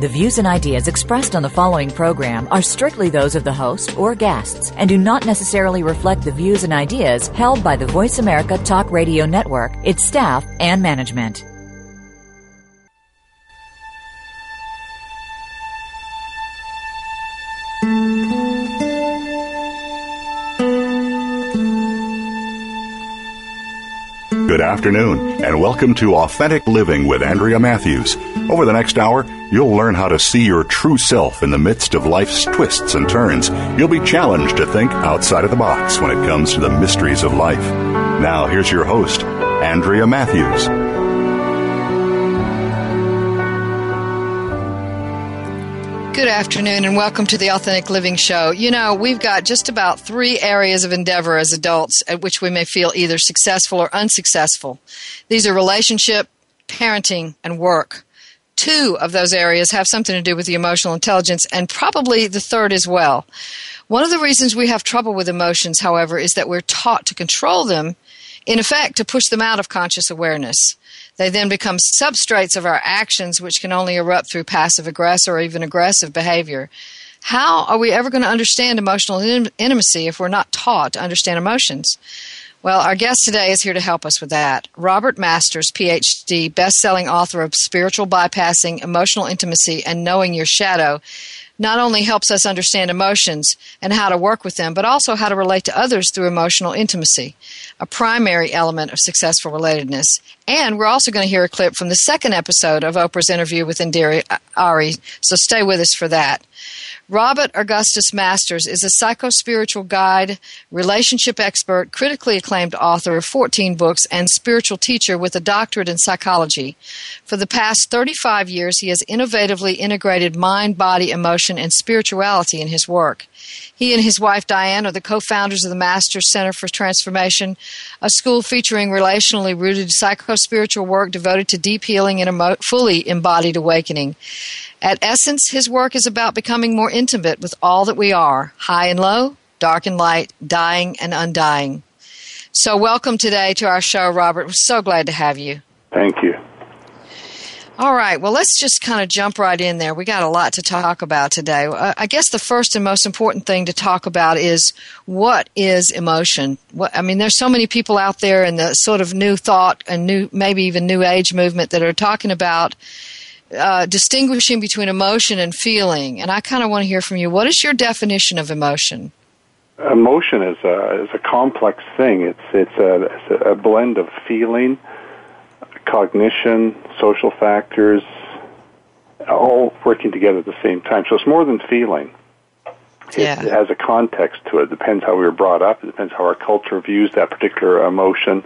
The views and ideas expressed on the following program are strictly those of the host or guests and do not necessarily reflect the views and ideas held by the Voice America Talk Radio Network, its staff, and management. Good afternoon, and welcome to Authentic Living with Andrea Matthews. Over the next hour, you'll learn how to see your true self in the midst of life's twists and turns. You'll be challenged to think outside of the box when it comes to the mysteries of life. Now, here's your host, Andrea Matthews. Good afternoon and welcome to the Authentic Living Show. You know, we've got just about three areas of endeavor as adults at which we may feel either successful or unsuccessful. These are relationship, parenting, and work. Two of those areas have something to do with the emotional intelligence, and probably the third as well. One of the reasons we have trouble with emotions, however, is that we're taught to control them, in effect, to push them out of conscious awareness. They then become substrates of our actions, which can only erupt through passive aggressive or even aggressive behavior. How are we ever going to understand emotional in- intimacy if we're not taught to understand emotions? Well, our guest today is here to help us with that. Robert Masters, PhD, best-selling author of Spiritual Bypassing, Emotional Intimacy, and Knowing Your Shadow, not only helps us understand emotions and how to work with them, but also how to relate to others through emotional intimacy, a primary element of successful relatedness. And we're also going to hear a clip from the second episode of Oprah's interview with Indira Ari, so stay with us for that. Robert Augustus Masters is a psycho-spiritual guide, relationship expert, critically acclaimed author of 14 books, and spiritual teacher with a doctorate in psychology. For the past 35 years, he has innovatively integrated mind, body, emotion, and spirituality in his work. He and his wife Diane are the co-founders of the Masters Center for Transformation, a school featuring relationally rooted psycho-spiritual work devoted to deep healing and emo- fully embodied awakening. At essence, his work is about becoming more intimate with all that we are, high and low, dark and light, dying and undying. So, welcome today to our show, Robert. We're so glad to have you. Thank you. All right, well, let's just kind of jump right in there. We got a lot to talk about today. Uh, I guess the first and most important thing to talk about is what is emotion? What, I mean, there's so many people out there in the sort of new thought and new, maybe even new age movement that are talking about uh, distinguishing between emotion and feeling. And I kind of want to hear from you. What is your definition of emotion? Emotion is a is a complex thing. It's it's a, it's a blend of feeling, cognition, social factors, all working together at the same time. So it's more than feeling. Yeah. It, it has a context to it. it. Depends how we were brought up. It depends how our culture views that particular emotion.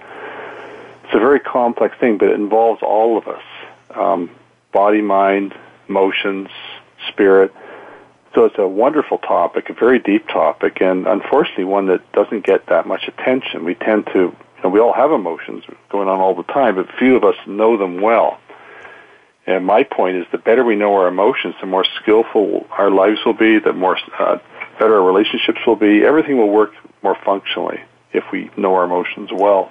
It's a very complex thing, but it involves all of us. Um, body, mind, emotions, spirit. So it's a wonderful topic, a very deep topic, and unfortunately one that doesn't get that much attention. We tend to, you know, we all have emotions going on all the time, but few of us know them well. And my point is, the better we know our emotions, the more skillful our lives will be, the more uh, better our relationships will be. Everything will work more functionally if we know our emotions well.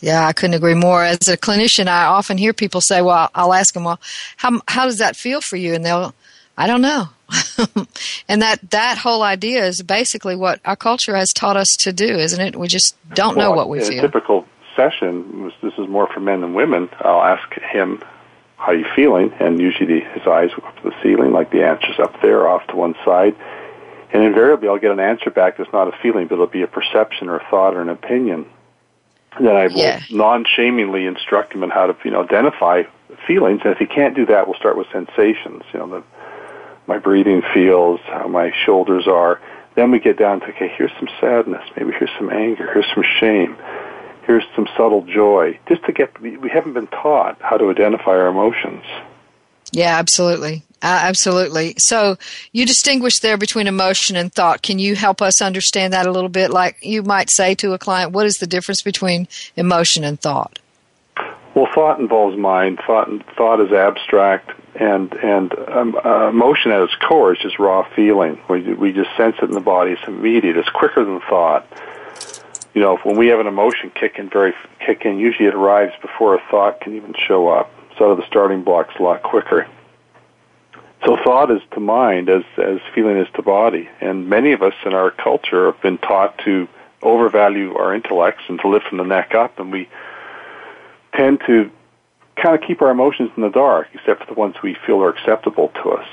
Yeah, I couldn't agree more. As a clinician, I often hear people say, "Well, I'll ask them, well, how how does that feel for you?" And they'll, "I don't know." and that that whole idea is basically what our culture has taught us to do, isn't it? We just don't well, know what we in feel. A typical session, this is more for men than women. I'll ask him, "How are you feeling?" And usually his eyes go up to the ceiling, like the answer's up there, off to one side. And invariably, I'll get an answer back that's not a feeling, but it'll be a perception or a thought or an opinion then I will yeah. non-shamingly instruct him on how to, you know, identify feelings. And if he can't do that, we'll start with sensations. You know, the, my breathing feels, how my shoulders are. Then we get down to, okay, here's some sadness. Maybe here's some anger. Here's some shame. Here's some subtle joy. Just to get, we haven't been taught how to identify our emotions. Yeah, absolutely. Uh, absolutely. So you distinguish there between emotion and thought. Can you help us understand that a little bit? Like you might say to a client, what is the difference between emotion and thought? Well, thought involves mind. Thought thought is abstract, and and um, uh, emotion at its core is just raw feeling. We we just sense it in the body. It's immediate. It's quicker than thought. You know, when we have an emotion kick in, very kick in, usually it arrives before a thought can even show up. So the starting block's a lot quicker. So thought is to mind as as feeling is to body, and many of us in our culture have been taught to overvalue our intellects and to live from the neck up, and we tend to kind of keep our emotions in the dark, except for the ones we feel are acceptable to us.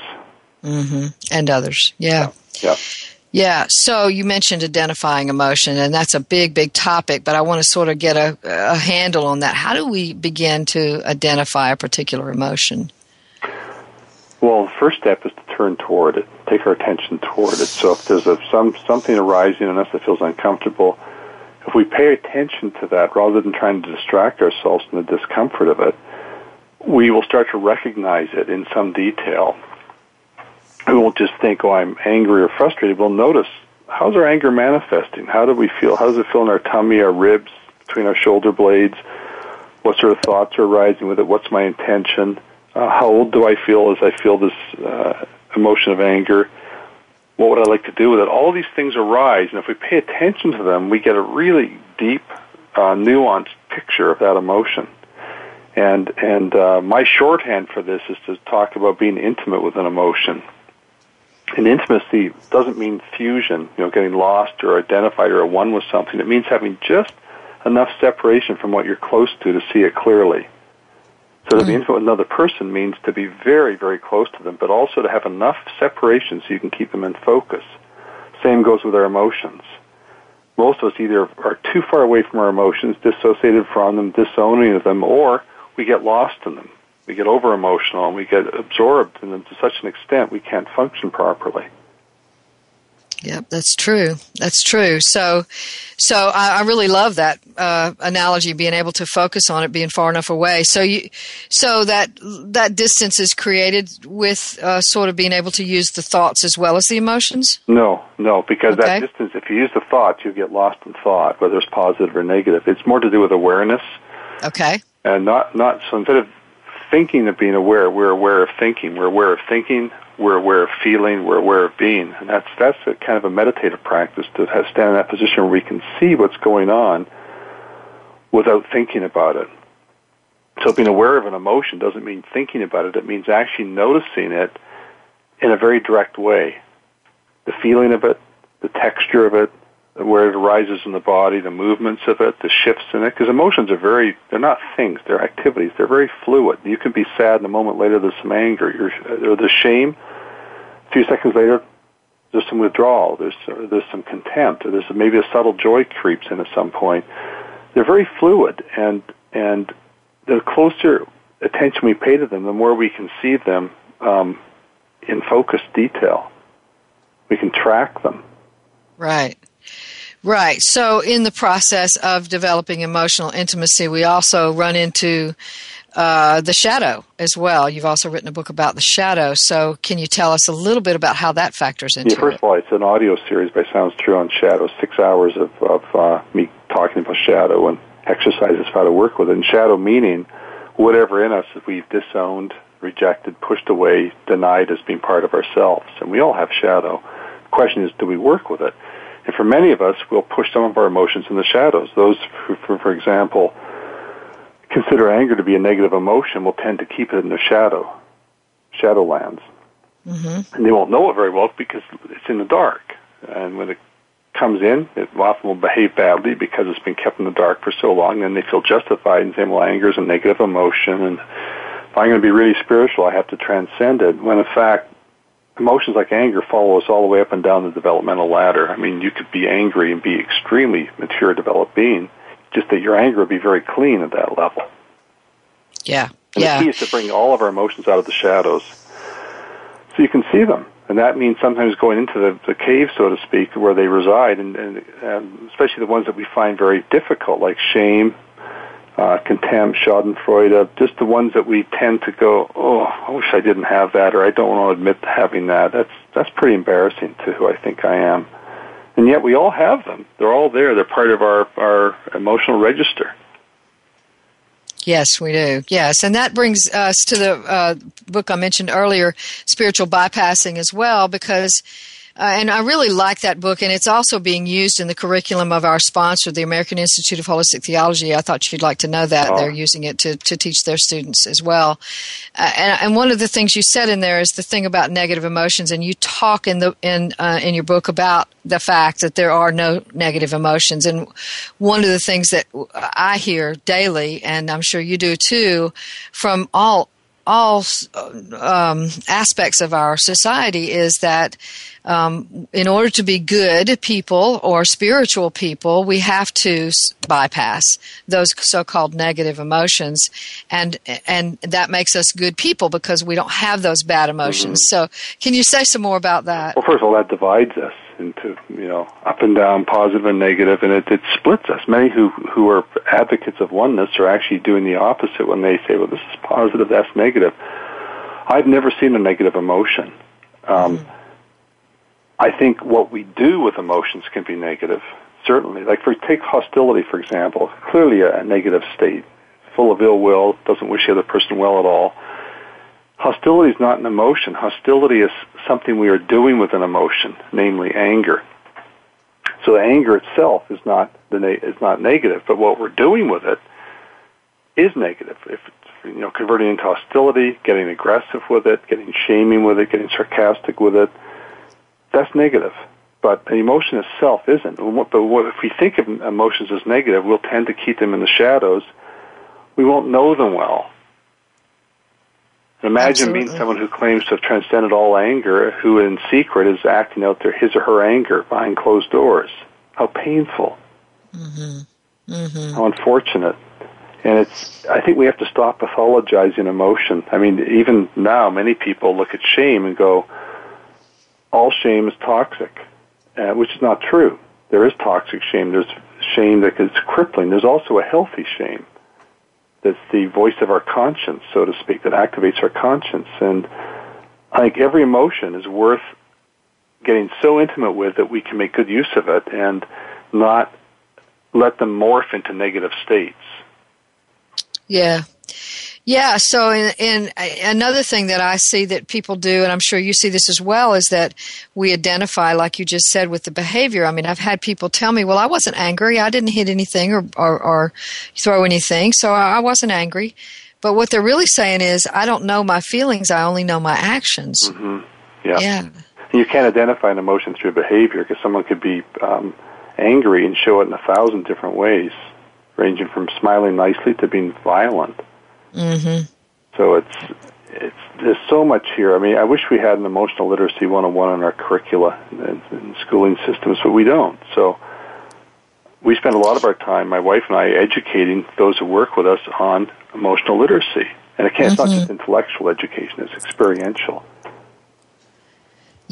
Mm-hmm. And others, yeah. yeah. yeah. Yeah, so you mentioned identifying emotion, and that's a big, big topic, but I want to sort of get a, a handle on that. How do we begin to identify a particular emotion? Well, the first step is to turn toward it, take our attention toward it. So if there's a, some something arising in us that feels uncomfortable, if we pay attention to that rather than trying to distract ourselves from the discomfort of it, we will start to recognize it in some detail. We won't just think, oh, I'm angry or frustrated. We'll notice how's our anger manifesting? How do we feel? How does it feel in our tummy, our ribs, between our shoulder blades? What sort of thoughts are arising with it? What's my intention? Uh, how old do I feel as I feel this uh, emotion of anger? what would I like to do with it? All these things arise, and if we pay attention to them, we get a really deep, uh, nuanced picture of that emotion. And and uh, my shorthand for this is to talk about being intimate with an emotion. And intimacy doesn't mean fusion, you know, getting lost or identified or one with something. It means having just enough separation from what you're close to to see it clearly. So to be hmm. intimate with another person means to be very, very close to them, but also to have enough separation so you can keep them in focus. Same goes with our emotions. Most of us either are too far away from our emotions, dissociated from them, disowning of them, or we get lost in them. We get over emotional and we get absorbed and to such an extent we can't function properly. Yep, that's true. That's true. So, so I, I really love that uh, analogy, being able to focus on it, being far enough away. So you, so that that distance is created with uh, sort of being able to use the thoughts as well as the emotions. No, no, because okay. that distance, if you use the thoughts, you get lost in thought, whether it's positive or negative. It's more to do with awareness. Okay. And not not so instead of thinking of being aware, we're aware of thinking. We're aware of thinking we're aware of feeling, we're aware of being, and that's that's a kind of a meditative practice to stand in that position where we can see what's going on without thinking about it. So being aware of an emotion doesn't mean thinking about it; it means actually noticing it in a very direct way. The feeling of it, the texture of it, where it arises in the body, the movements of it, the shifts in it, because emotions are very, they're not things, they're activities. They're very fluid. You can be sad and a moment later there's some anger, or there's shame. A few seconds later, there's some withdrawal, there's, there's some contempt, or there's maybe a subtle joy creeps in at some point. They're very fluid, and, and the closer attention we pay to them, the more we can see them um, in focused detail. We can track them. Right. Right. So, in the process of developing emotional intimacy, we also run into uh, the shadow as well. You've also written a book about the shadow. So, can you tell us a little bit about how that factors into yeah, first it? of all, it's an audio series by Sounds True on shadow. Six hours of, of uh, me talking about shadow and exercises how to work with it. And shadow meaning whatever in us that we've disowned, rejected, pushed away, denied as being part of ourselves. And we all have shadow. The question is, do we work with it? And for many of us, we'll push some of our emotions in the shadows. Those who, for, for example, consider anger to be a negative emotion will tend to keep it in the shadow, shadowlands. Mm-hmm. And they won't know it very well because it's in the dark. And when it comes in, it often will behave badly because it's been kept in the dark for so long. And they feel justified in saying, well, anger is a negative emotion. And if I'm going to be really spiritual, I have to transcend it. When in fact, emotions like anger follow us all the way up and down the developmental ladder. I mean, you could be angry and be extremely mature, developed being, just that your anger would be very clean at that level. Yeah. And yeah. the key is to bring all of our emotions out of the shadows so you can see them. And that means sometimes going into the, the cave, so to speak, where they reside, and, and, and especially the ones that we find very difficult, like shame, uh, contempt, Schadenfreude, just the ones that we tend to go, oh, I wish I didn't have that, or I don't want to admit to having that. That's that's pretty embarrassing to who I think I am, and yet we all have them. They're all there. They're part of our our emotional register. Yes, we do. Yes, and that brings us to the uh, book I mentioned earlier, Spiritual Bypassing, as well, because uh, and I really like that book, and it's also being used in the curriculum of our sponsor, the American Institute of Holistic Theology. I thought you'd like to know that. Oh. They're using it to, to teach their students as well. Uh, and, and, one of the things you said in there is the thing about negative emotions, and you talk in, the, in, uh, in your book about the fact that there are no negative emotions. And one of the things that I hear daily, and I'm sure you do too, from all all um, aspects of our society is that um, in order to be good people or spiritual people, we have to bypass those so-called negative emotions, and and that makes us good people because we don't have those bad emotions. Mm-hmm. So, can you say some more about that? Well, first of all, that divides us into you know up and down, positive and negative, and it, it splits us. Many who who are advocates of oneness are actually doing the opposite when they say, "Well, this is positive, that's negative." I've never seen a negative emotion. Um, mm-hmm I think what we do with emotions can be negative. Certainly, like for take hostility for example, clearly a, a negative state, full of ill will, doesn't wish the other person well at all. Hostility is not an emotion. Hostility is something we are doing with an emotion, namely anger. So anger itself is not the is not negative, but what we're doing with it is negative. If you know converting into hostility, getting aggressive with it, getting shaming with it, getting sarcastic with it, that's negative. But an emotion itself isn't. But what, if we think of emotions as negative, we'll tend to keep them in the shadows. We won't know them well. Imagine Absolutely. being someone who claims to have transcended all anger, who in secret is acting out their his or her anger behind closed doors. How painful. Mm-hmm. Mm-hmm. How unfortunate. And it's. I think we have to stop pathologizing emotion. I mean, even now, many people look at shame and go, all shame is toxic, uh, which is not true. There is toxic shame. There's shame that is crippling. There's also a healthy shame. That's the voice of our conscience, so to speak, that activates our conscience. And I think every emotion is worth getting so intimate with that we can make good use of it and not let them morph into negative states. Yeah. Yeah. So, in, in, another thing that I see that people do, and I'm sure you see this as well, is that we identify, like you just said, with the behavior. I mean, I've had people tell me, "Well, I wasn't angry. I didn't hit anything or or, or throw anything, so I wasn't angry." But what they're really saying is, "I don't know my feelings. I only know my actions." Mm-hmm. Yeah. Yeah. You can't identify an emotion through behavior because someone could be um, angry and show it in a thousand different ways, ranging from smiling nicely to being violent. Mm-hmm. So it's it's there's so much here. I mean, I wish we had an emotional literacy 101 in our curricula and, and schooling systems, but we don't. So we spend a lot of our time, my wife and I, educating those who work with us on emotional literacy. And it can't, mm-hmm. it's not just mm-hmm. intellectual education; it's experiential.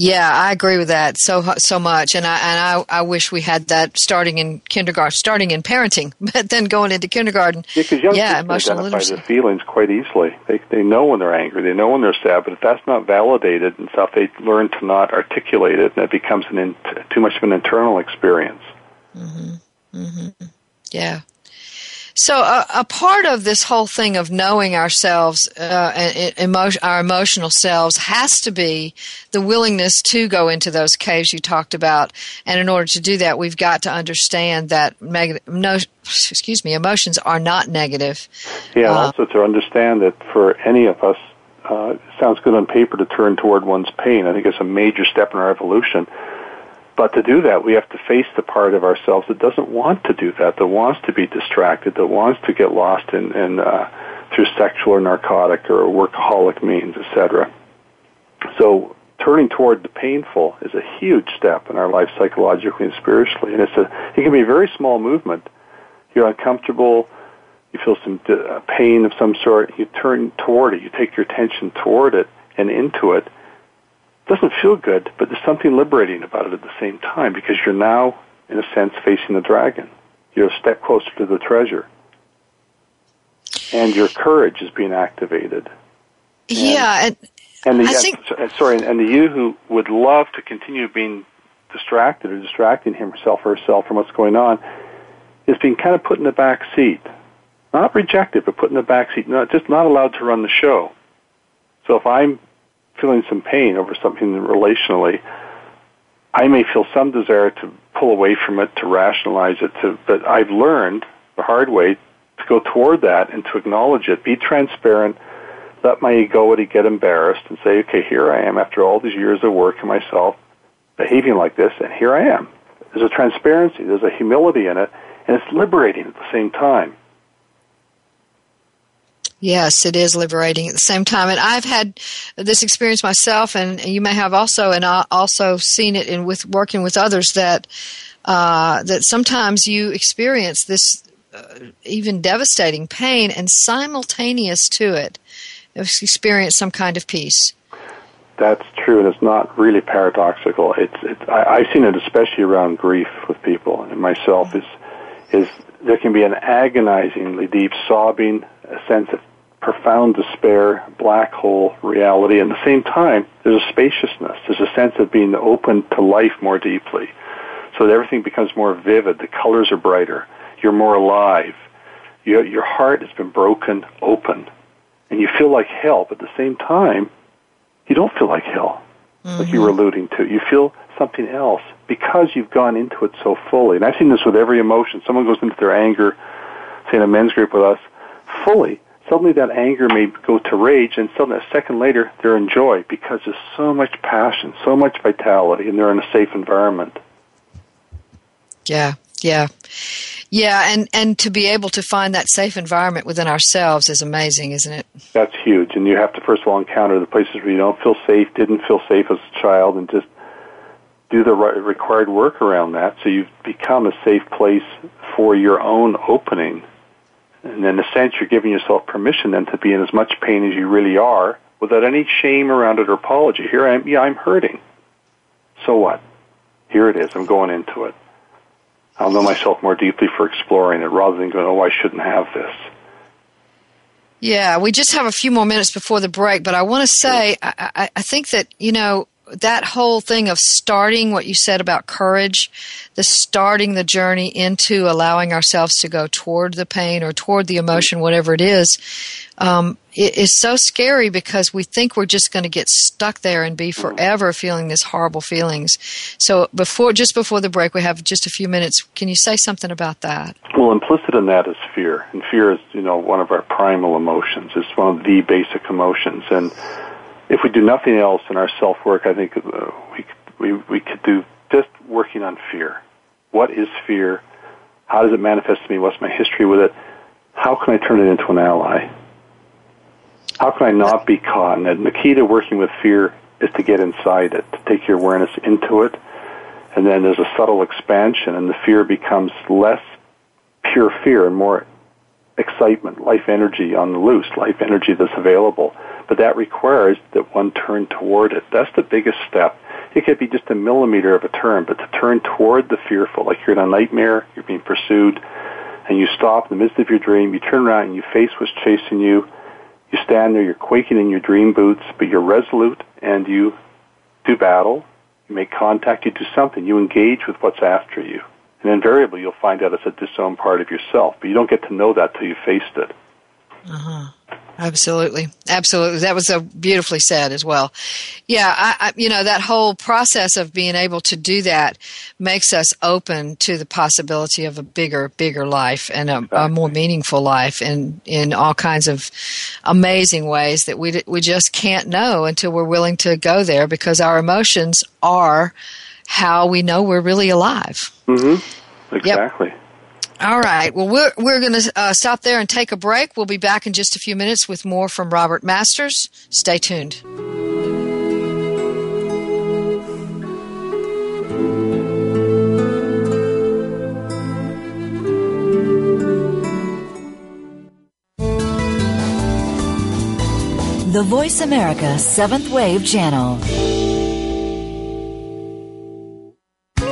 Yeah, I agree with that so so much, and I and I, I wish we had that starting in kindergarten, starting in parenting, but then going into kindergarten. Yeah, because young yeah, kids can identify literacy. their feelings quite easily. They they know when they're angry, they know when they're sad, but if that's not validated and stuff, they learn to not articulate it, and it becomes an in, too much of an internal experience. Mm-hmm. Mm-hmm. Yeah. So a, a, part of this whole thing of knowing ourselves, uh, emo- our emotional selves, has to be the willingness to go into those caves you talked about. And in order to do that, we've got to understand that meg- no, excuse me, emotions are not negative. Yeah, uh, also to understand that for any of us, uh, it sounds good on paper to turn toward one's pain. I think it's a major step in our evolution but to do that, we have to face the part of ourselves that doesn't want to do that, that wants to be distracted, that wants to get lost in, in uh, through sexual or narcotic or workaholic means, etc. So turning toward the painful is a huge step in our life psychologically and spiritually, and it's a it can be a very small movement. You're uncomfortable, you feel some uh, pain of some sort, you turn toward it, you take your attention toward it and into it, doesn't feel good, but there's something liberating about it at the same time because you're now, in a sense, facing the dragon. You're a step closer to the treasure. And your courage is being activated. And, yeah. And, and the, I think, uh, sorry, and the you who would love to continue being distracted or distracting himself or herself from what's going on is being kind of put in the back seat. Not rejected, but put in the back seat, not, just not allowed to run the show. So if I'm feeling some pain over something relationally, I may feel some desire to pull away from it, to rationalize it, to, but I've learned the hard way to go toward that and to acknowledge it, be transparent, let my egoity get embarrassed and say, okay, here I am after all these years of work in myself, behaving like this, and here I am. There's a transparency, there's a humility in it, and it's liberating at the same time. Yes, it is liberating at the same time. And I've had this experience myself, and you may have also, and I also seen it in with working with others that uh, that sometimes you experience this uh, even devastating pain, and simultaneous to it, experience some kind of peace. That's true, and it's not really paradoxical. It's, it's I, I've seen it especially around grief with people, and myself is is there can be an agonizingly deep sobbing, a sense of profound despair, black hole reality. And at the same time, there's a spaciousness. There's a sense of being open to life more deeply. So that everything becomes more vivid. The colors are brighter. You're more alive. You, your heart has been broken open. And you feel like hell, but at the same time, you don't feel like hell, mm-hmm. like you were mm-hmm. alluding to. You feel something else because you've gone into it so fully. And I've seen this with every emotion. Someone goes into their anger, say in a men's group with us, fully suddenly that anger may go to rage, and suddenly a second later they're in joy because there's so much passion, so much vitality, and they're in a safe environment. Yeah, yeah, yeah, and and to be able to find that safe environment within ourselves is amazing, isn't it? That's huge, and you have to first of all encounter the places where you don't feel safe, didn't feel safe as a child, and just do the required work around that, so you've become a safe place for your own opening and in a sense, you're giving yourself permission then to be in as much pain as you really are without any shame around it or apology. Here I am, yeah, I'm hurting. So what? Here it is. I'm going into it. I'll know myself more deeply for exploring it rather than going, oh, I shouldn't have this. Yeah, we just have a few more minutes before the break, but I want to say, I, I, think that, you know, that whole thing of starting what you said about courage, the starting the journey into allowing ourselves to go toward the pain or toward the emotion, whatever it is, um, it is so scary because we think we're just going to get stuck there and be forever feeling these horrible feelings. So before, just before the break, we have just a few minutes. Can you say something about that? Well, implicit in that is fear, and fear is, you know, one of our primal emotions. It's one of the basic emotions, and if we do nothing else in our self work, I think uh, we, we we could do just working on fear. What is fear? How does it manifest to me? What's my history with it? How can I turn it into an ally? How can I not be caught? And the key to working with fear is to get inside it, to take your awareness into it, and then there's a subtle expansion, and the fear becomes less pure fear and more excitement, life energy on the loose, life energy that's available but that requires that one turn toward it. That's the biggest step. It could be just a millimeter of a turn, but to turn toward the fearful, like you're in a nightmare, you're being pursued, and you stop in the midst of your dream, you turn around and you face what's chasing you, you stand there, you're quaking in your dream boots, but you're resolute and you do battle, you make contact, you do something, you engage with what's after you. And invariably you'll find out it's a disowned part of yourself, but you don't get to know that till you faced it. Uh-huh. Absolutely, absolutely. That was so beautifully said as well. Yeah, I, I, you know that whole process of being able to do that makes us open to the possibility of a bigger, bigger life and a, a more meaningful life, in in all kinds of amazing ways that we we just can't know until we're willing to go there because our emotions are how we know we're really alive. Mm-hmm. Exactly. Yep. All right. Well, we're, we're going to uh, stop there and take a break. We'll be back in just a few minutes with more from Robert Masters. Stay tuned. The Voice America Seventh Wave Channel.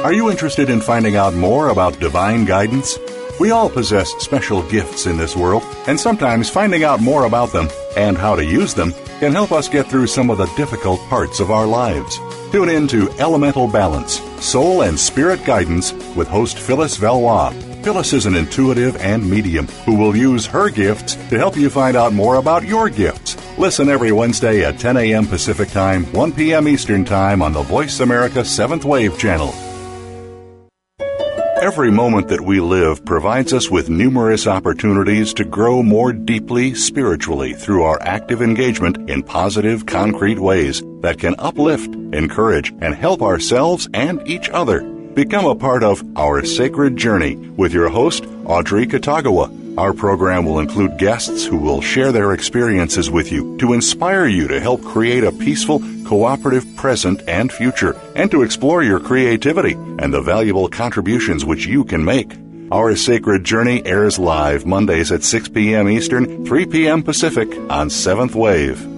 Are you interested in finding out more about divine guidance? We all possess special gifts in this world, and sometimes finding out more about them and how to use them can help us get through some of the difficult parts of our lives. Tune in to Elemental Balance, Soul and Spirit Guidance with host Phyllis Valois. Phyllis is an intuitive and medium who will use her gifts to help you find out more about your gifts. Listen every Wednesday at 10 a.m. Pacific Time, 1 p.m. Eastern Time on the Voice America 7th Wave channel. Every moment that we live provides us with numerous opportunities to grow more deeply spiritually through our active engagement in positive, concrete ways that can uplift, encourage, and help ourselves and each other. Become a part of Our Sacred Journey with your host, Audrey Katagawa. Our program will include guests who will share their experiences with you to inspire you to help create a peaceful, cooperative present and future, and to explore your creativity and the valuable contributions which you can make. Our Sacred Journey airs live Mondays at 6 p.m. Eastern, 3 p.m. Pacific on 7th Wave.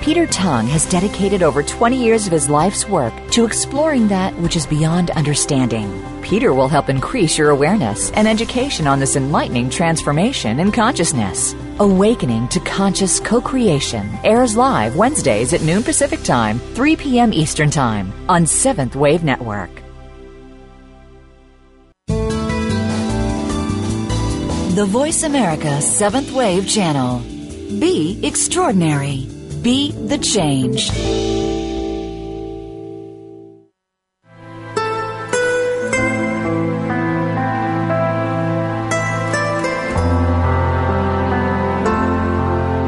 Peter Tong has dedicated over 20 years of his life's work to exploring that which is beyond understanding. Peter will help increase your awareness and education on this enlightening transformation in consciousness. Awakening to Conscious Co Creation airs live Wednesdays at noon Pacific Time, 3 p.m. Eastern Time on 7th Wave Network. The Voice America 7th Wave Channel. Be extraordinary. Be the change.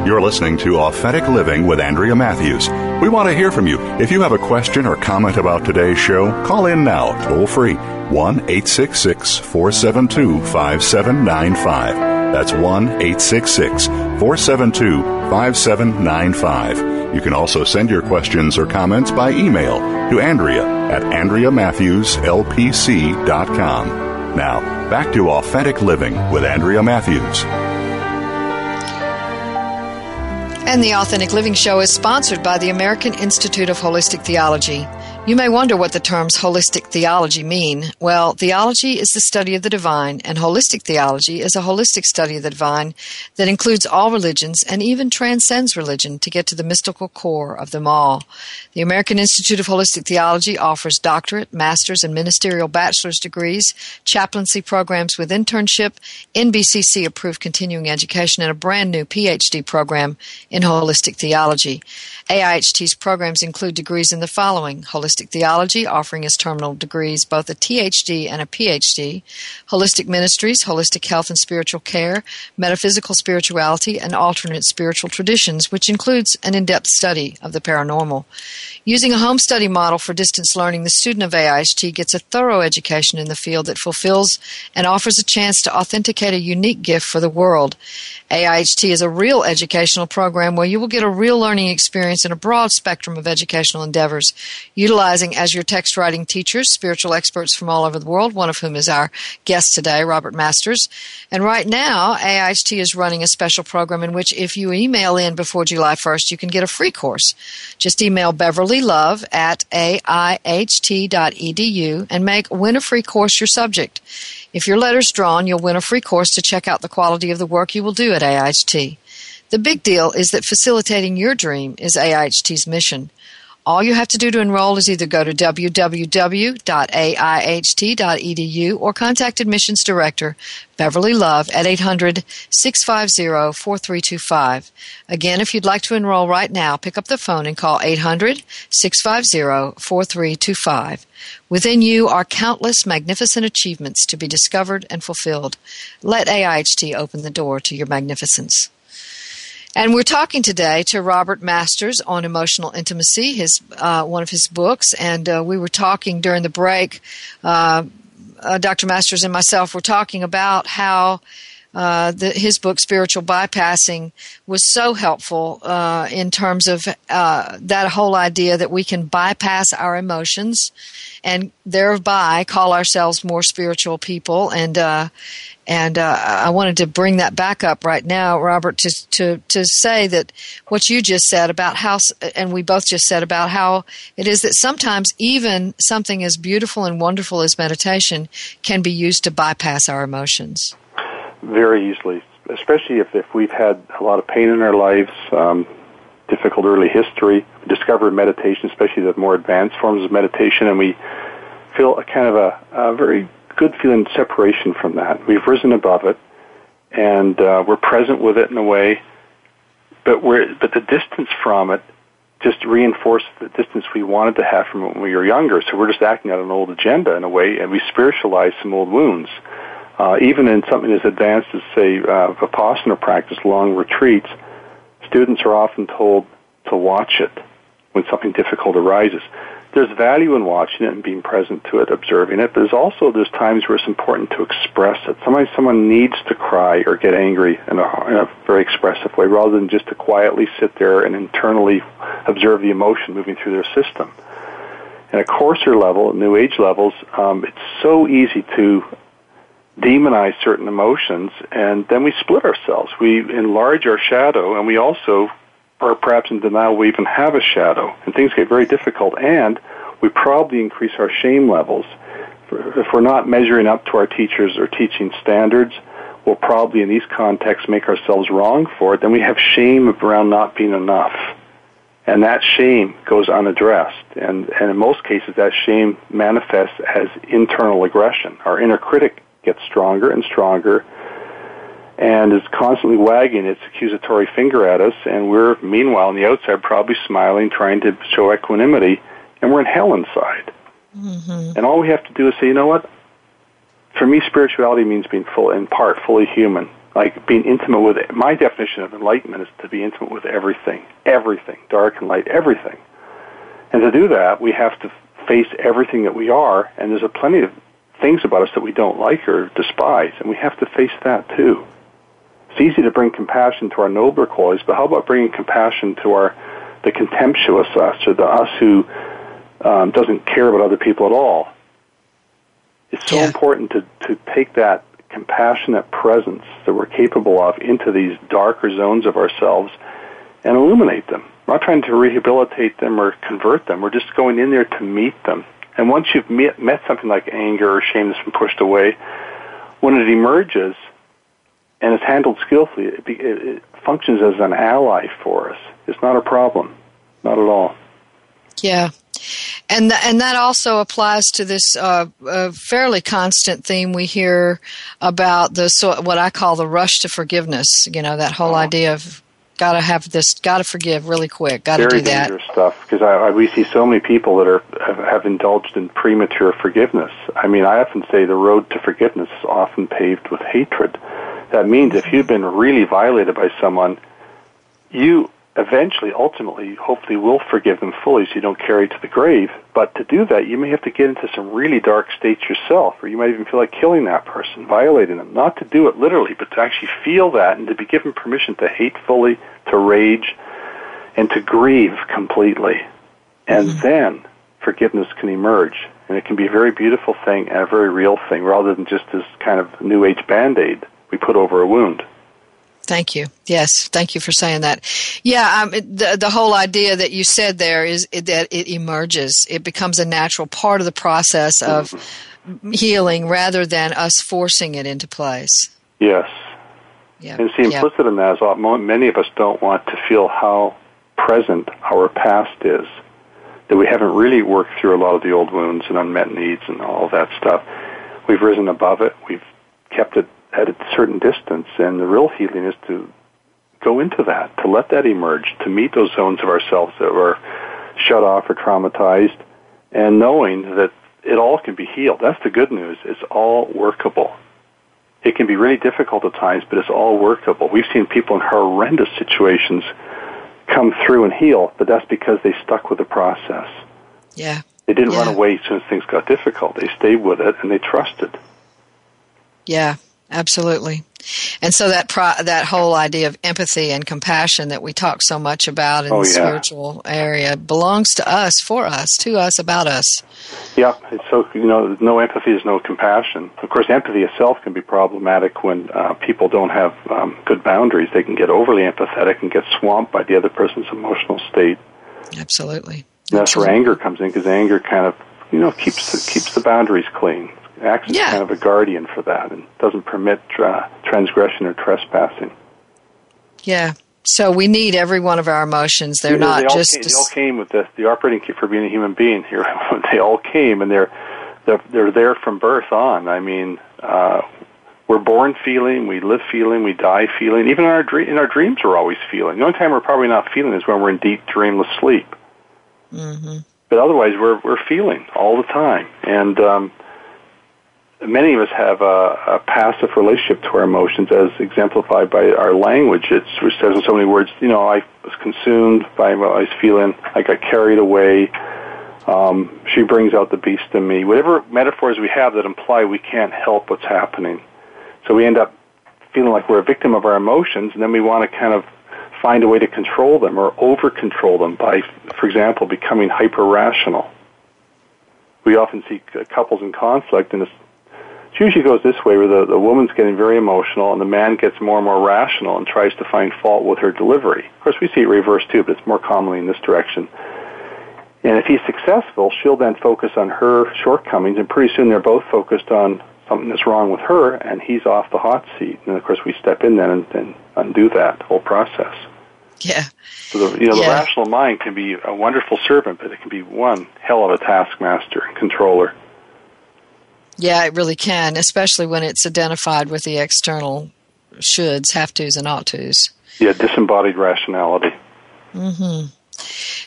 You're listening to Authentic Living with Andrea Matthews. We want to hear from you. If you have a question or comment about today's show, call in now, toll free, 1 866 472 5795. That's 1 866 472 5795. You can also send your questions or comments by email to Andrea at AndreaMatthewsLPC.com. Now, back to Authentic Living with Andrea Matthews. And the Authentic Living Show is sponsored by the American Institute of Holistic Theology. You may wonder what the terms holistic theology mean. Well, theology is the study of the divine, and holistic theology is a holistic study of the divine that includes all religions and even transcends religion to get to the mystical core of them all. The American Institute of Holistic Theology offers doctorate, master's, and ministerial bachelor's degrees, chaplaincy programs with internship, NBCC approved continuing education, and a brand new PhD program in holistic theology. AIHT's programs include degrees in the following Holistic Theology, offering as terminal degrees both a THD and a PhD, Holistic Ministries, Holistic Health and Spiritual Care, Metaphysical Spirituality, and Alternate Spiritual Traditions, which includes an in depth study of the paranormal. Using a home study model for distance learning, the student of AIHT gets a thorough education in the field that fulfills and offers a chance to authenticate a unique gift for the world. AIHT is a real educational program where you will get a real learning experience in a broad spectrum of educational endeavors, utilizing as your text writing teachers spiritual experts from all over the world, one of whom is our guest today, Robert Masters. And right now, AIHT is running a special program in which if you email in before July 1st, you can get a free course. Just email Beverly Love at aiht.edu and make Win a Free Course your subject. If your letter's drawn, you'll win a free course to check out the quality of the work you will do at AIHT. The big deal is that facilitating your dream is AIHT's mission. All you have to do to enroll is either go to www.aiht.edu or contact Admissions Director Beverly Love at 800 650 4325. Again, if you'd like to enroll right now, pick up the phone and call 800 650 4325. Within you are countless magnificent achievements to be discovered and fulfilled. Let AIHT open the door to your magnificence. And we're talking today to Robert Masters on emotional intimacy, his uh, one of his books. And uh, we were talking during the break. Uh, uh Dr. Masters and myself were talking about how uh, the, his book spiritual bypassing was so helpful uh, in terms of uh, that whole idea that we can bypass our emotions and thereby call ourselves more spiritual people and uh, and uh, I wanted to bring that back up right now, Robert, to, to, to say that what you just said about how, and we both just said about how it is that sometimes even something as beautiful and wonderful as meditation can be used to bypass our emotions. Very easily, especially if, if we've had a lot of pain in our lives, um, difficult early history, discover meditation, especially the more advanced forms of meditation, and we feel a kind of a, a very good feeling separation from that. We've risen above it, and uh, we're present with it in a way, but we're but the distance from it just reinforces the distance we wanted to have from it when we were younger. So we're just acting out an old agenda in a way, and we spiritualize some old wounds. Uh, even in something as advanced as, say, uh, Vipassana practice, long retreats, students are often told to watch it when something difficult arises there's value in watching it and being present to it, observing it, but there's also there's times where it's important to express it. Sometimes someone needs to cry or get angry in a, in a very expressive way, rather than just to quietly sit there and internally observe the emotion moving through their system. At a coarser level, New Age levels, um, it's so easy to demonize certain emotions, and then we split ourselves. We enlarge our shadow, and we also are perhaps in denial we even have a shadow. And things get very difficult, and we probably increase our shame levels. If we're not measuring up to our teachers or teaching standards, we'll probably in these contexts make ourselves wrong for it. Then we have shame around not being enough. And that shame goes unaddressed. And, and in most cases, that shame manifests as internal aggression. Our inner critic gets stronger and stronger and is constantly wagging its accusatory finger at us, and we're meanwhile on the outside probably smiling, trying to show equanimity, and we're in hell inside. Mm-hmm. And all we have to do is say, you know what? For me, spirituality means being full, in part, fully human. Like being intimate with it. My definition of enlightenment is to be intimate with everything, everything, dark and light, everything. And to do that, we have to face everything that we are, and there's a plenty of things about us that we don't like or despise, and we have to face that too. It's easy to bring compassion to our nobler qualities, but how about bringing compassion to our the contemptuous us, or the us who um, doesn't care about other people at all? It's so yeah. important to, to take that compassionate presence that we're capable of into these darker zones of ourselves and illuminate them. We're not trying to rehabilitate them or convert them. We're just going in there to meet them. And once you've met, met something like anger or shame that's been pushed away, when it emerges, and it's handled skillfully, it, it, it functions as an ally for us. It's not a problem, not at all. Yeah, and th- and that also applies to this uh, uh, fairly constant theme we hear about the so, what I call the rush to forgiveness. You know, that whole oh. idea of got to have this, got to forgive really quick, got to do that. Very dangerous stuff because I, I, we see so many people that are have, have indulged in premature forgiveness. I mean, I often say the road to forgiveness is often paved with hatred. That means if you've been really violated by someone, you eventually, ultimately, hopefully will forgive them fully so you don't carry it to the grave. But to do that, you may have to get into some really dark states yourself, or you might even feel like killing that person, violating them. Not to do it literally, but to actually feel that and to be given permission to hate fully, to rage, and to grieve completely. And mm-hmm. then forgiveness can emerge. And it can be a very beautiful thing and a very real thing rather than just this kind of new age band aid we put over a wound. Thank you. Yes, thank you for saying that. Yeah, um, the the whole idea that you said there is that it emerges. It becomes a natural part of the process of mm-hmm. healing, rather than us forcing it into place. Yes. Yeah. And see, implicit yeah. in that is many of us don't want to feel how present our past is. That we haven't really worked through a lot of the old wounds and unmet needs and all that stuff. We've risen above it. We've kept it at a certain distance. And the real healing is to go into that, to let that emerge, to meet those zones of ourselves that were shut off or traumatized, and knowing that it all can be healed. That's the good news. It's all workable. It can be really difficult at times, but it's all workable. We've seen people in horrendous situations come through and heal, but that's because they stuck with the process. Yeah. They didn't yeah. run away as soon as things got difficult. They stayed with it and they trusted. Yeah, Absolutely. And so that pro- that whole idea of empathy and compassion that we talk so much about in Oh, the yeah. spiritual area belongs to us, for us, to us, about us. Yeah, it's so you know, no empathy is no compassion. Of course, empathy itself can be problematic when uh, people don't have um, good boundaries. They can get overly empathetic and get swamped by the other person's emotional state. Absolutely. And that's where anger comes in because anger kind of you know keeps the, keeps the boundaries clean. Acts as Yeah. kind of a guardian for that and doesn't permit uh, transgression or trespassing. Yeah. So we need every one of our emotions. They're know, not they just. Came, they all came with the, the operating kit for being a human being here. they all came, and they're they're, they're there from birth on. I mean, uh, we're born feeling, we live feeling, we die feeling. Even in our dream, in our dreams, we're always feeling. The only time we're probably not feeling is when we're in deep dreamless sleep. hmm But otherwise, we're we're feeling all the time, and um, many of us have a, a passive relationship to our emotions, as exemplified by our language. It's, it says in so many words, you know, I was consumed by what I was feeling. I got carried away. Um, she brings out the beast in me. Whatever metaphors we have that imply we can't help what's happening. So we end up feeling like we're a victim of our emotions, and then we want to kind of find a way to control them or over control them by, for example, becoming hyper rational. We often see couples in conflict, and it's, it usually goes this way where the, the woman's getting very emotional and the man gets more and more rational and tries to find fault with her delivery. Of course, we see it reversed too, but it's more commonly in this direction. And if he's successful, she'll then focus on her shortcomings, and pretty soon they're both focused on something that's wrong with her, and he's off the hot seat. And of course, we step in then and, and undo that whole process. Yeah. So the, you know, the Yeah. rational mind can be a wonderful servant, but it can be one hell of a taskmaster and controller. Yeah, it really can, especially when it's identified with the external shoulds, have tos, and ought tos. Yeah, disembodied rationality. hmm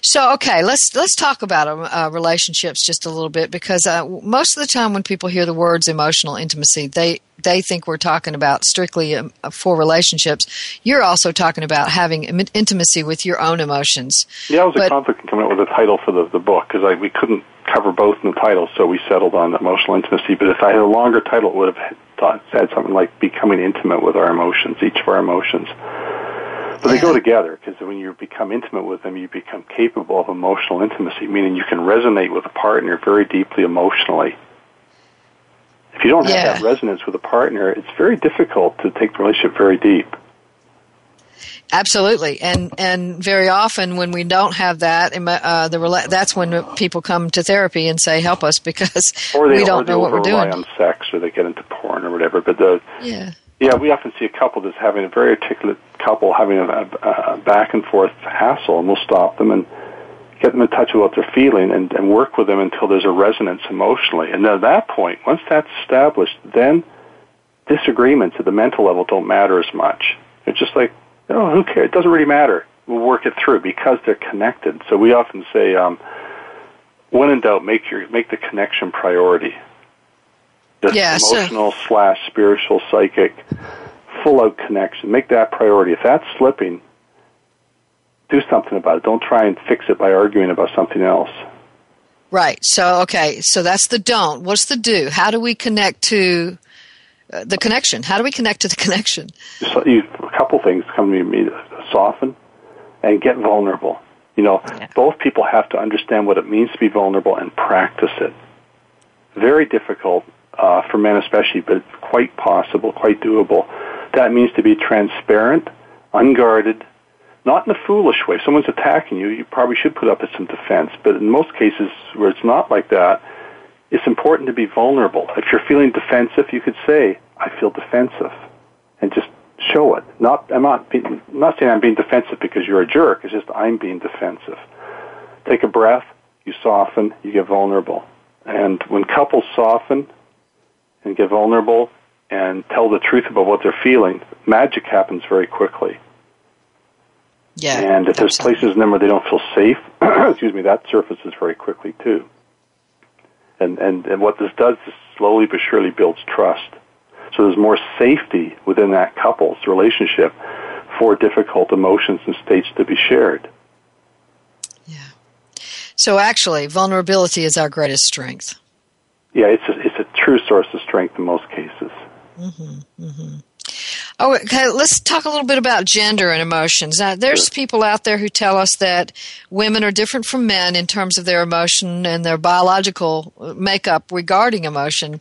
So, okay, let's let's talk about uh, relationships just a little bit because uh, most of the time when people hear the words emotional intimacy, they they think we're talking about strictly um, for relationships. You're also talking about having intimacy with your own emotions. Yeah, it was But- a conflict in coming up with a title for the, the book because we couldn't cover both in the title, so we settled on emotional intimacy. But if I had a longer title, it would have thought, said something like becoming intimate with our emotions, each of our emotions. But they go together because when you become intimate with them, you become capable of emotional intimacy, meaning you can resonate with a partner very deeply emotionally. If you don't have Yeah. that resonance with a partner, it's very difficult to take the relationship very deep. Absolutely, and and very often when we don't have that, uh, the rela- that's when people come to therapy and say, "Help us," because Or they, we don't know what we're doing. on sex, or they get into porn or whatever. But the Yeah, Yeah, we often see a couple that's having a very articulate couple having a, a, a back and forth hassle, and we'll stop them and get them in touch with what they're feeling and, and work with them until there's a resonance emotionally. And then at that point, once that's established, then disagreements at the mental level don't matter as much. It's just like, oh, who cares? It doesn't really matter. We'll work it through because they're connected. So we often say, um, when in doubt, make your make the connection priority. The Yeah, so- emotional slash spiritual psychic full out connection. Make that priority. If that's slipping, do something about it. Don't try and fix it by arguing about something else. right. So okay, so that's the don't. What's the do? How do we connect to the connection? How do we connect to the connection? So you, a couple things come to me: soften and get vulnerable. You know, Yeah. both people have to understand what it means to be vulnerable and practice it. Very difficult uh, for men, especially, but quite possible, quite doable. That means to be transparent, unguarded, not in a foolish way. If someone's attacking you, you probably should put up some defense. But in most cases where it's not like that, it's important to be vulnerable. If you're feeling defensive, you could say, "I feel defensive," and just show it. Not, I'm not, being, I'm not saying I'm being defensive because you're a jerk. It's just I'm being defensive. Take a breath. You soften. You get vulnerable. And when couples soften and get vulnerable and tell the truth about what they're feeling, magic happens very quickly. Yeah, And if there's places in them where they don't feel safe, excuse me, that surfaces very quickly too. And, and and what this does is slowly but surely builds trust. So there's more safety within that couple's relationship for difficult emotions and states to be shared. Yeah. So actually, vulnerability is our greatest strength. Yeah, it's a, it's a true source of strength in most cases. Mm-hmm. Mm-hmm. Oh, okay. Let's talk a little bit about gender and emotions. Now, there's people out there who tell us that women are different from men in terms of their emotion and their biological makeup regarding emotion.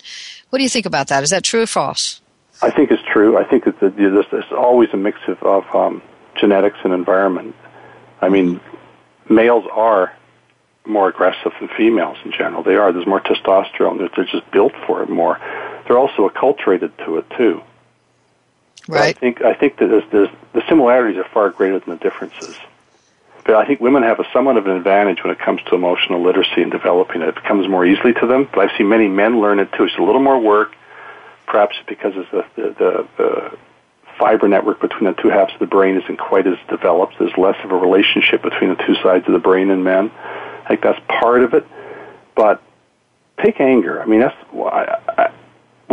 What do you think about that? Is that true or false? I think it's true. I think that there's, always a mix of, of um, genetics and environment. I mean, males are more aggressive than females in general. They are. There's more testosterone. They're, they're just built for it more. They're also acculturated to it too. Right. I think I think that there's, there's, the similarities are far greater than the differences. But I think women have a somewhat of an advantage when it comes to emotional literacy and developing it. It comes more easily to them. But I've seen many men learn it too. It's a little more work, perhaps because of the, the, the, the fiber network between the two halves of the brain isn't quite as developed. There's less of a relationship between the two sides of the brain in men. I think that's part of it. But take anger. I mean, that's I, I,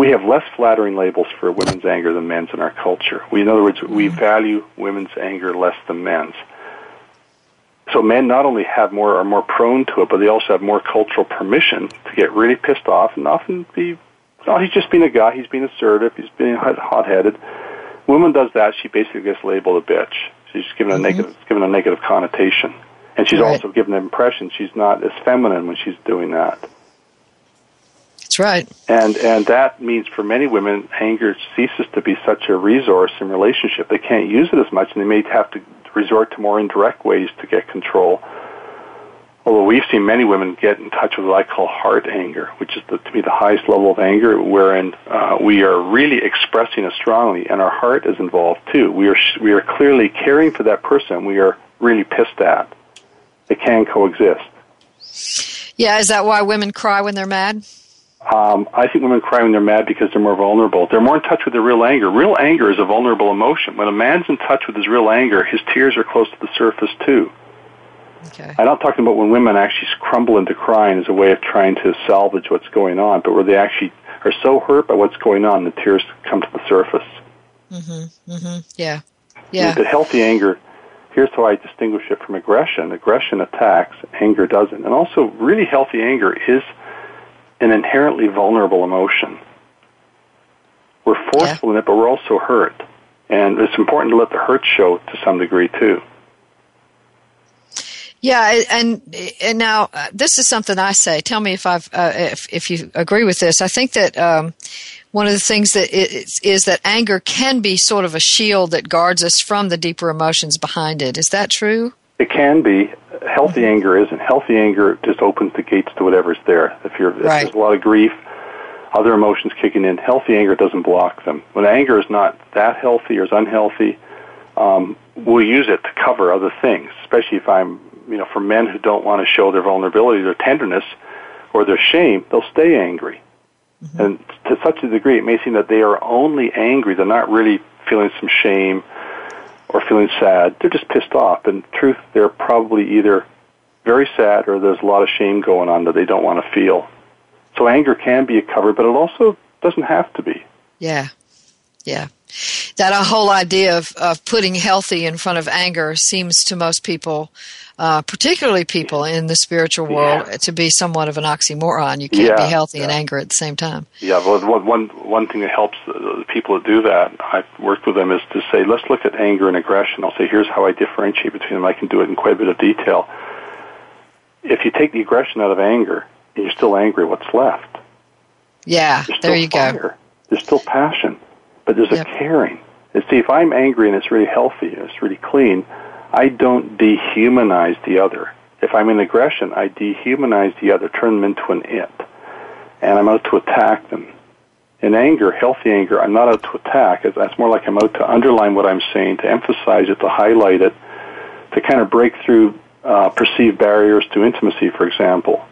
we have less flattering labels for women's anger than men's in our culture. We, in other words, we mm-hmm. value women's anger less than men's. So men not only have more are more prone to it, but they also have more cultural permission to get really pissed off and often be. Oh, he's just being a guy. He's being assertive. He's being hot-headed. Woman does that, she basically gets labeled a bitch. She's given a mm-hmm. negative, given a negative connotation, and she's right. also given the impression she's not as feminine when she's doing that. That's right. And and that means for many women, anger ceases to be such a resource in relationship. They can't use it as much, and they may have to resort to more indirect ways to get control. Although we've seen many women get in touch with what I call heart anger, which is the, to me the highest level of anger, wherein uh, we are really expressing it strongly, and our heart is involved too. We are we are clearly caring for that person. We are really pissed at. It can coexist. Yeah, is that why women cry when they're mad? Um, I think women cry when they're mad because they're more vulnerable. They're more in touch with their real anger. Real anger is a vulnerable emotion. When a man's in touch with his real anger, his tears are close to the surface too. Okay. I'm not talking about when women actually crumble into crying as a way of trying to salvage what's going on, but where they actually are so hurt by what's going on, the tears come to the surface. Mm-hmm. Mm-hmm. Yeah. Yeah. The healthy anger. Here's how I distinguish it from aggression. Aggression attacks, anger doesn't. And also, really healthy anger is an inherently vulnerable emotion. We're forceful yeah. in it, but we're also hurt. And it's important to let the hurt show to some degree, too. Yeah, and and now uh, this is something I say. Tell me if I've uh, if if you agree with this. I think that um, one of the things that is, is that anger can be sort of a shield that guards us from the deeper emotions behind it. Is that true? It can be healthy anger isn't. Healthy anger just opens the gates to whatever's there. If you're if there's a lot of grief, other emotions kicking in, healthy anger doesn't block them. When anger is not that healthy or is unhealthy, um, we'll use it to cover other things. Especially if I'm, you know, for men who don't want to show their vulnerability, their tenderness, or their shame, they'll stay angry. Mm-hmm. And to such a degree, it may seem that they are only angry. They're not really feeling some shame or feeling sad. They're just pissed off. In truth, they're probably either very sad or there's a lot of shame going on that they don't want to feel. So anger can be a cover, but it also doesn't have to be. Yeah. Yeah. That whole idea of, of putting healthy in front of anger seems to most people uh, particularly people in the spiritual world, yeah. to be somewhat of an oxymoron. You can't yeah, be healthy yeah. and angry at the same time. Yeah, well, one, one thing that helps the people that do that, I've worked with them, is to say, let's look at anger and aggression. I'll say, here's how I differentiate between them. I can do it in quite a bit of detail. If you take the aggression out of anger, and you're still angry, what's left? Yeah, there you fire. go. There's still passion, but there's yep. a caring. And see, if I'm angry and it's really healthy, and it's really clean, I don't dehumanize the other. If I'm in aggression, I dehumanize the other, turn them into an it, and I'm out to attack them. In anger, healthy anger, I'm not out to attack. That's more like I'm out to underline what I'm saying, to emphasize it, to highlight it, to kind of break through uh, perceived barriers to intimacy, for example.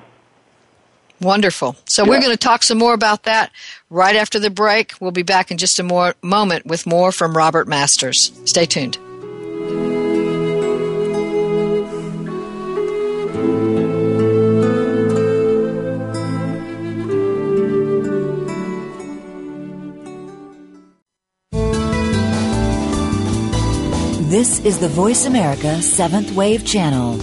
Wonderful. So yeah. we're going to talk some more about that right after the break. We'll be back in just a more moment with more from Robert Masters. Stay tuned. This is the Voice America Seventh Wave Channel.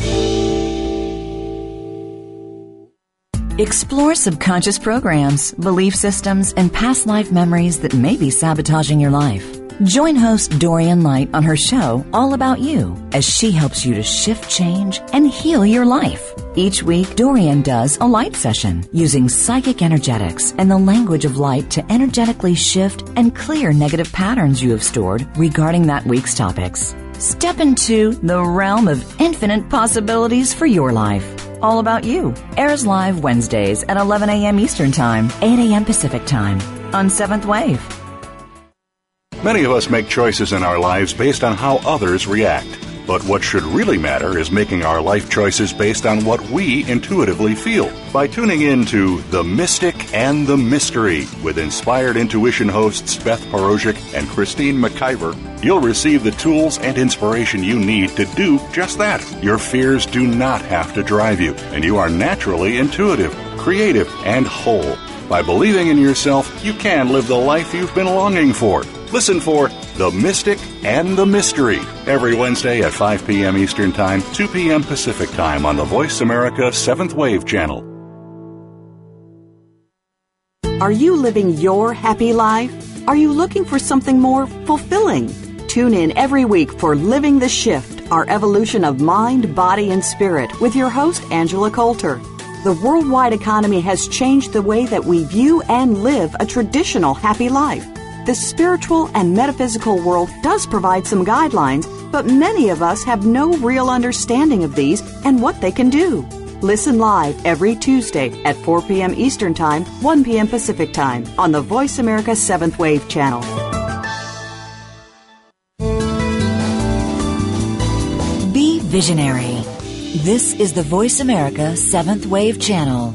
Explore subconscious programs, belief systems, and past life memories that may be sabotaging your life. Join host Dorian Light on her show All About You as she helps you to shift change and heal your life. Each week, Dorian does a light session using psychic energetics and the language of light to energetically shift and clear negative patterns you have stored regarding that week's topics. Step into the realm of infinite possibilities for your life. All About You airs live Wednesdays at 11 a.m. Eastern Time, 8 a.m. Pacific Time on Seventh Wave. Many of us make choices in our lives based on how others react. But what should really matter is making our life choices based on what we intuitively feel. By tuning in to The Mystic and the Mystery with inspired intuition hosts Beth Porozhik and Christine McIver, you'll receive the tools and inspiration you need to do just that. Your fears do not have to drive you, and you are naturally intuitive, creative, and whole. By believing in yourself, you can live the life you've been longing for. Listen for The Mystic and the Mystery every Wednesday at 5 p.m. Eastern Time, 2 p.m. Pacific Time on the Voice America 7th Wave channel. Are you living your happy life? Are you looking for something more fulfilling? Tune in every week for Living the Shift, our evolution of mind, body, and spirit with your host, Angela Coulter. The worldwide economy has changed the way that we view and live a traditional happy life. The spiritual and metaphysical world does provide some guidelines, but many of us have no real understanding of these and what they can do. Listen live every Tuesday at 4 p.m. Eastern Time, 1 p.m. Pacific Time on the Voice America 7th Wave channel. Be visionary. This is the Voice America 7th Wave channel.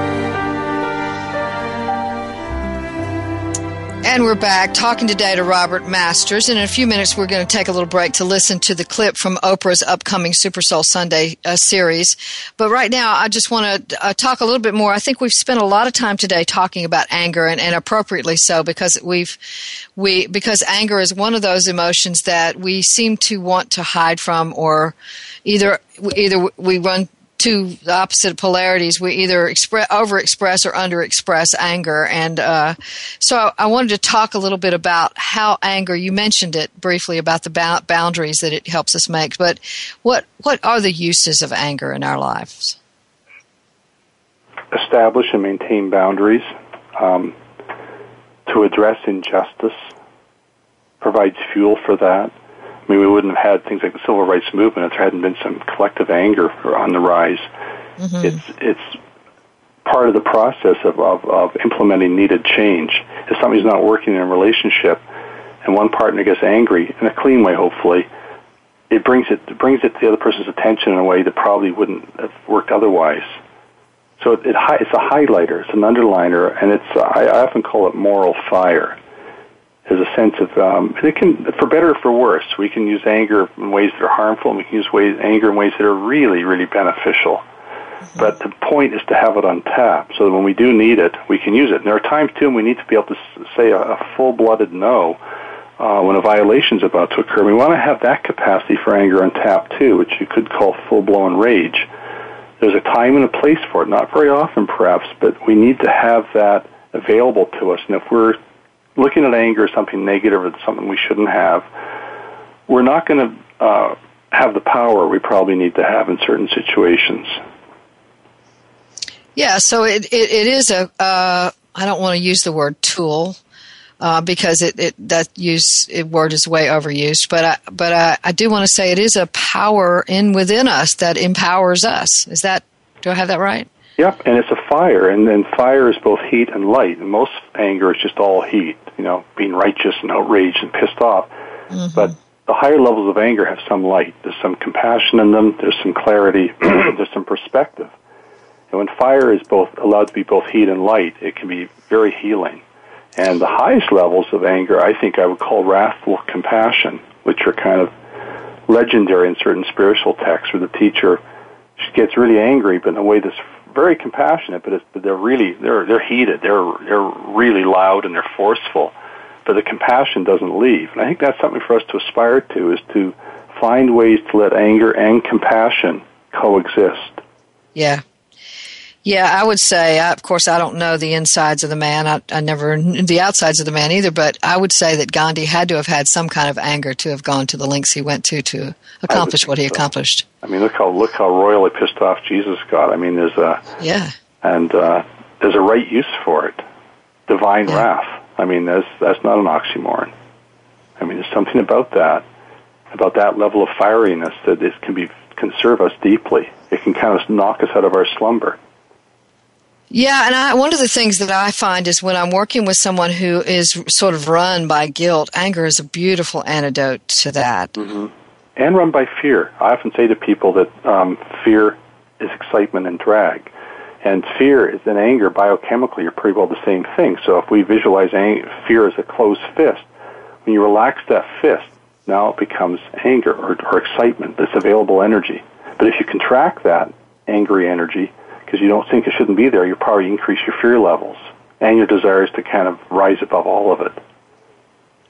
And we're back talking today to Robert Masters. And in a few minutes, we're going to take a little break to listen to the clip from Oprah's upcoming Super Soul Sunday uh, series. But right now, I just want to uh, talk a little bit more. I think we've spent a lot of time today talking about anger, and, and appropriately so, because we've we because anger is one of those emotions that we seem to want to hide from, or either either we run two opposite polarities. We either express, overexpress or underexpress anger. And uh, so I wanted to talk a little bit about how anger, you mentioned it briefly about the ba- boundaries that it helps us make, but what, what are the uses of anger in our lives? Establish and maintain boundaries, um, to address injustice, provides fuel for that I mean, we wouldn't have had things like the civil rights movement if there hadn't been some collective anger on the rise. Mm-hmm. It's it's part of the process of, of, of implementing needed change. If somebody's not working in a relationship and one partner gets angry in a clean way, hopefully, it brings it, it brings it to the other person's attention in a way that probably wouldn't have worked otherwise. So it, it it's a highlighter, it's an underliner, and it's I, I often call it moral fire there's a sense of um, it can for better or for worse. We can use anger in ways that are harmful, and we can use ways, anger in ways that are really, really beneficial. Mm-hmm. But the point is to have it on tap, so that when we do need it, we can use it. And there are times too when we need to be able to say a, a full-blooded no uh, when a violation is about to occur. We want to have that capacity for anger on tap too, which you could call full-blown rage. There's a time and a place for it, not very often perhaps, but we need to have that available to us. And if we're looking at anger as something negative or something we shouldn't have, we're not going to uh, have the power we probably need to have in certain situations. Yeah, so it, it, it is a. Uh, I don't want to use the word tool uh, because it, it that use it word is way overused. But I, but I, I do want to say it is a power in within us that empowers us. Is that do I have that right? Yep, and it's a fire, and then fire is both heat and light. And most anger is just all heat, you know, being righteous and outraged and pissed off. Mm-hmm. But the higher levels of anger have some light. There's some compassion in them. There's some clarity. there's some perspective. And when fire is both allowed to be both heat and light, it can be very healing. And the highest levels of anger, I think I would call wrathful compassion, which are kind of legendary in certain spiritual texts where the teacher gets really angry, but in a way that's very compassionate, but, but they're really they're they're heated. They're they're really loud and they're forceful, but the compassion doesn't leave. And I think that's something for us to aspire to is to find ways to let anger and compassion coexist. Yeah, yeah, I would say, I, of course, I don't know the insides of the man. I, I never knew the outsides of the man either, but I would say that Gandhi had to have had some kind of anger to have gone to the lengths he went to to accomplish what he so. accomplished. I mean, look how look how royally pissed off Jesus got. I mean, there's a yeah, and uh, there's a right use for it. Divine yeah. wrath. I mean, that's that's not an oxymoron. I mean, there's something about that, about that level of fieriness that it can be can serve us deeply. It can kind of knock us out of our slumber. Yeah, and I, one of the things that I find is when I'm working with someone who is sort of run by guilt, anger is a beautiful antidote to that. Mm-hmm. And run by fear. I often say to people that um, fear is excitement and drag. And fear is and anger biochemically are pretty well the same thing. So if we visualize ang- fear as a closed fist, when you relax that fist, now it becomes anger or, or excitement, this available energy. But if you contract that angry energy, because you don't think it shouldn't be there, you probably increase your fear levels and your desires to kind of rise above all of it.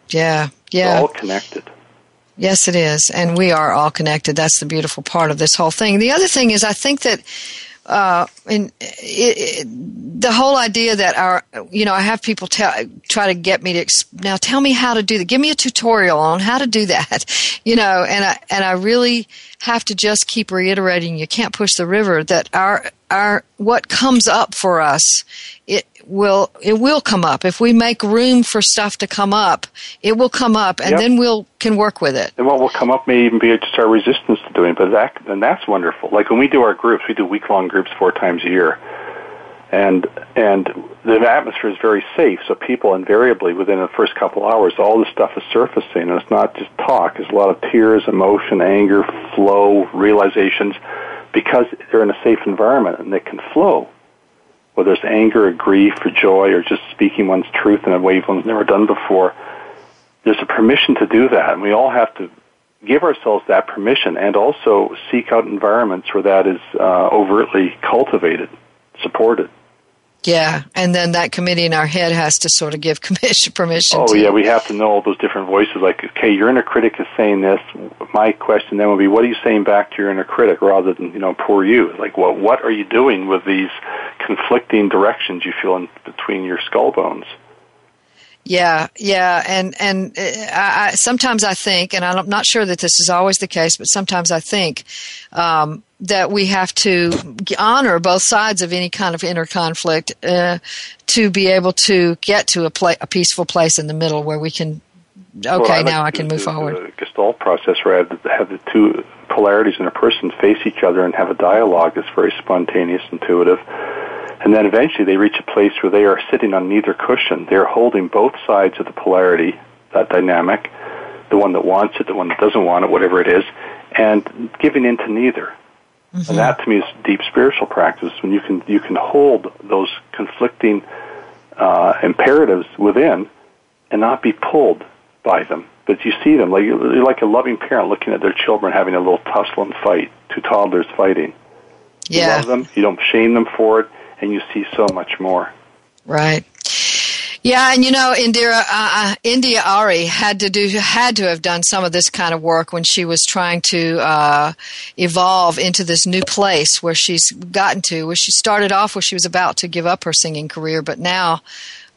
Yeah, yeah. It's all connected. Yes, it is. And we are all connected. That's the beautiful part of this whole thing. The other thing is, I think that uh, in it, it, the whole idea that our, you know, I have people tell, try to get me to now tell me how to do that. Give me a tutorial on how to do that, you know, and I and I really have to just keep reiterating. You can't push the river. That our our what comes up for us, it will it will come up if we make room for stuff to come up. It will come up, and yep. then we'll can work with it. And what will come up may even be just our resistance to doing. It, but that and that's wonderful. Like when we do our groups, we do week long groups four times a year, and and the atmosphere is very safe. So people invariably within the first couple hours, all this stuff is surfacing, and it's not just talk. It's a lot of tears, emotion, anger, flow, realizations because they're in a safe environment and they can flow. Whether it's anger or grief or joy or just speaking one's truth in a way one's never done before, there's a permission to do that. And we all have to give ourselves that permission and also seek out environments where that is uh, overtly cultivated, supported. Yeah, and then that committee in our head has to sort of give commission permission. Oh yeah, we have to know all those different voices. Like, okay, your inner critic is saying this. My question then would be, what are you saying back to your inner critic, rather than you know, poor you? Like, what what are you doing with these conflicting directions you feel in between your skull bones? Yeah, yeah, and and uh, I, I, sometimes I think, and I'm not sure that this is always the case, but sometimes I think um, that we have to honor both sides of any kind of inner conflict uh, to be able to get to a, pla- a peaceful place in the middle where we can. Okay, well, I now I can move forward. The Gestalt process where I have, have the two polarities in a person face each other and have a dialogue that's very spontaneous, intuitive and then eventually they reach a place where they are sitting on neither cushion. They're holding both sides of the polarity, that dynamic, the one that wants it, the one that doesn't want it, whatever it is, and giving in to neither. Mm-hmm. And that to me is deep spiritual practice when you can you can hold those conflicting uh, imperatives within and not be pulled by them. But you see them like you're like a loving parent looking at their children having a little tussle and fight, two toddlers fighting. Yeah. You love them. You don't shame them for it and you see so much more. Right. Yeah, and you know, Indira, uh, uh, India.Arie had to do had to have done some of this kind of work when she was trying to uh, evolve into this new place where she's gotten to. Where she started off, where she was about to give up her singing career, but now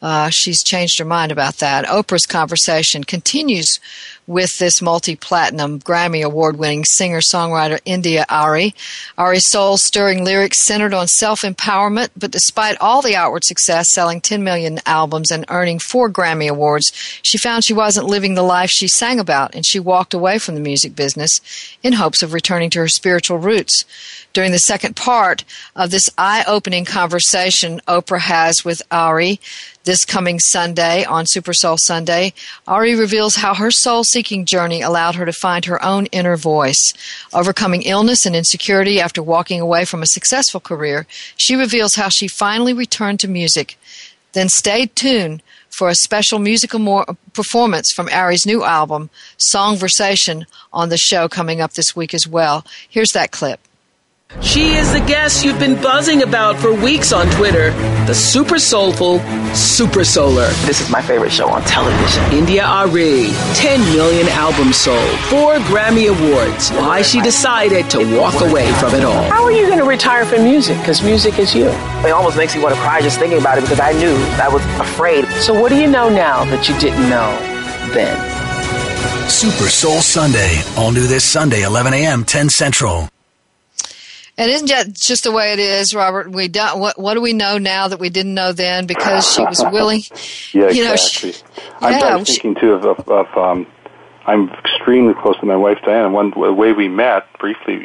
uh, she's changed her mind about that. Oprah's conversation continues with this multi-platinum Grammy award-winning singer-songwriter India.Arie. Arie's soul-stirring lyrics centered on self-empowerment, but despite all the outward success, selling 10 million albums and earning four Grammy awards, she found she wasn't living the life she sang about, and she walked away from the music business in hopes of returning to her spiritual roots. During the second part of this eye-opening conversation Oprah has with Arie, this coming Sunday on Super Soul Sunday, Arie reveals how her soul seeking journey allowed her to find her own inner voice. Overcoming illness and insecurity after walking away from a successful career, she reveals how she finally returned to music. Then stay tuned for a special musical performance from Arie's new album, Songversation, on the show coming up this week as well. Here's that clip. She is the guest you've been buzzing about for weeks on Twitter, the super soulful Super Solar. This is my favorite show on television. India.Arie, 10 million albums sold, four Grammy Awards. Why she decided to walk away from it all. How are you going to retire from music? Because music is you. It almost makes me want to cry just thinking about it because I knew I was afraid. So, what do you know now that you didn't know then? Super Soul Sunday, all new this Sunday, 11 a.m., 10 Central. And isn't that just the way it is, Robert? We don't. What, what do we know now that we didn't know then? Because she was willing. yeah, you exactly. Know, she, I'm, yeah, thinking too of, of, of um, I'm extremely close to my wife Diana. One the way we met briefly,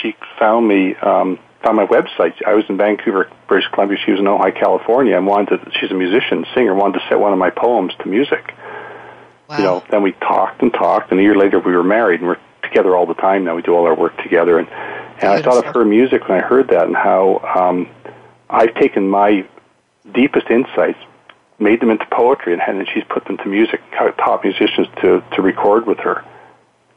she found me um, found my website. I was in Vancouver, British Columbia. She was in Ojai, California, and wanted to. She's a musician, singer. Wanted to set one of my poems to music. Wow. You know, then we talked and talked, and a year later we were married, and we're together all the time now. We do all our work together, and and I thought of her music when I heard that, and how um, I've taken my deepest insights, made them into poetry, and, and she's put them to music. Taught musicians to to record with her,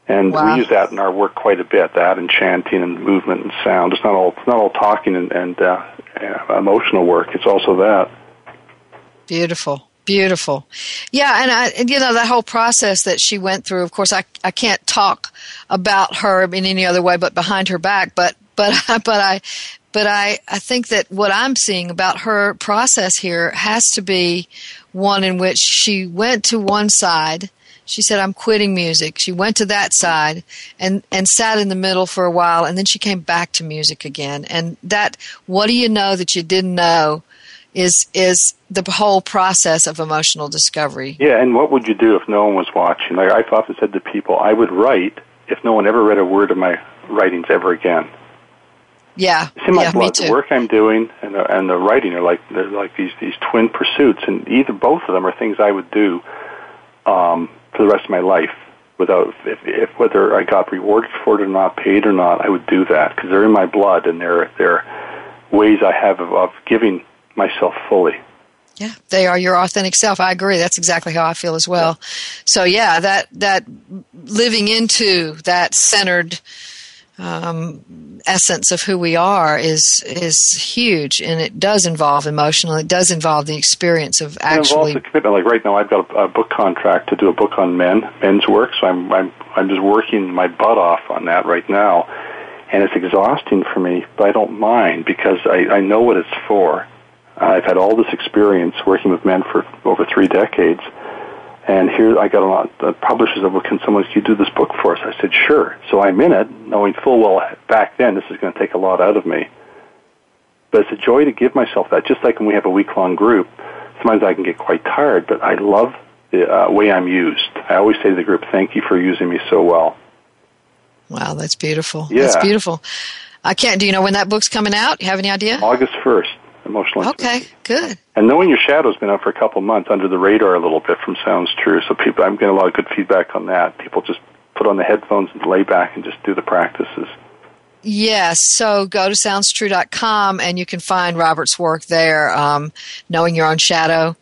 and wow. we use that in our work quite a bit. That and chanting and movement and sound. It's not all it's not all talking and, and uh, emotional work. It's also that. Beautiful. Beautiful. Yeah, and I, and, you know, that whole process that she went through, of course, I, I can't talk about her in any other way but behind her back, but, but, but I, but I, I think that what I'm seeing about her process here has to be one in which she went to one side. She said, I'm quitting music. She went to that side and, and sat in the middle for a while and then she came back to music again. And that, what do you know that you didn't know is is the whole process of emotional discovery. Yeah, and what would you do if no one was watching? Like I've often said to people, I would write if no one ever read a word of my writings ever again. Yeah, it's in my yeah, blood. The work I'm doing and the, and the writing are like they're like these these twin pursuits, and either both of them are things I would do um, for the rest of my life. Without if, if whether I got rewarded for it or not, paid or not, I would do that because they're in my blood and they're they're ways I have of, of giving myself fully. Yeah, they are your authentic self. I agree. That's exactly how I feel as well. Yeah. So yeah, that that living into that centered um, essence of who we are is is huge, and it does involve emotional. It does involve the experience of actually. It involves the commitment. Like right now, I've got a, a book contract to do a book on men, men's work. So I'm I'm I'm just working my butt off on that right now, and it's exhausting for me. But I don't mind because I I know what it's for I've had all this experience working with men for over three decades. And here I got a lot. The publishers said, "Well, can someone can you do this book for us?" I said, "Sure." So I'm in it, knowing full well back then this is going to take a lot out of me. But it's a joy to give myself that. Just like when we have a week long group, sometimes I can get quite tired, but I love the uh, way I'm used. I always say to the group, "Thank you for using me so well." Wow, that's beautiful. Yeah. That's beautiful. I can't. Do you know when that book's coming out? You have any idea? August first emotional Okay, good. And knowing your shadow's been out for a couple months under the radar a little bit from Sounds True, so people I'm getting a lot of good feedback on that. People just put on the headphones and lay back and just do the practices. Yes, so go to soundstrue.com and you can find Robert's work there, um, Knowing Your Own Shadow.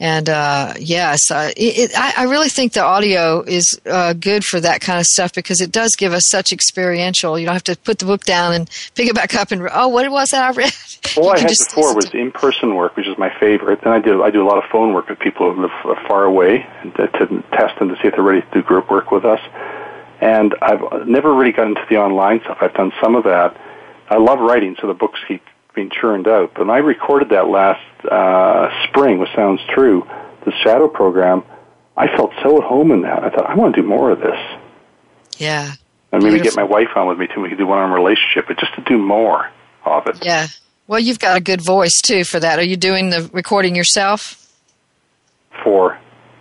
And uh, yes, uh, it, it, I, I, really think the audio is uh, good for that kind of stuff because it does give us such experiential. You don't have to put the book down and pick it back up and oh, what was that I read? All I had before was in-person work, which is my favorite. Then I do I do a lot of phone work with people who live far away to, to test them to see if they're ready to do group work with us. And I've never really got into the online stuff. I've done some of that. I love writing, so the books keep being churned out. But when I recorded that last uh, spring with Sounds True, the Shadow program, I felt so at home in that. I thought I want to do more of this. Yeah. And maybe Beautiful. get my wife on with me too. We could do one on relationship, but just to do more of it. Yeah. Well, you've got a good voice too for that. Are you doing the recording yourself For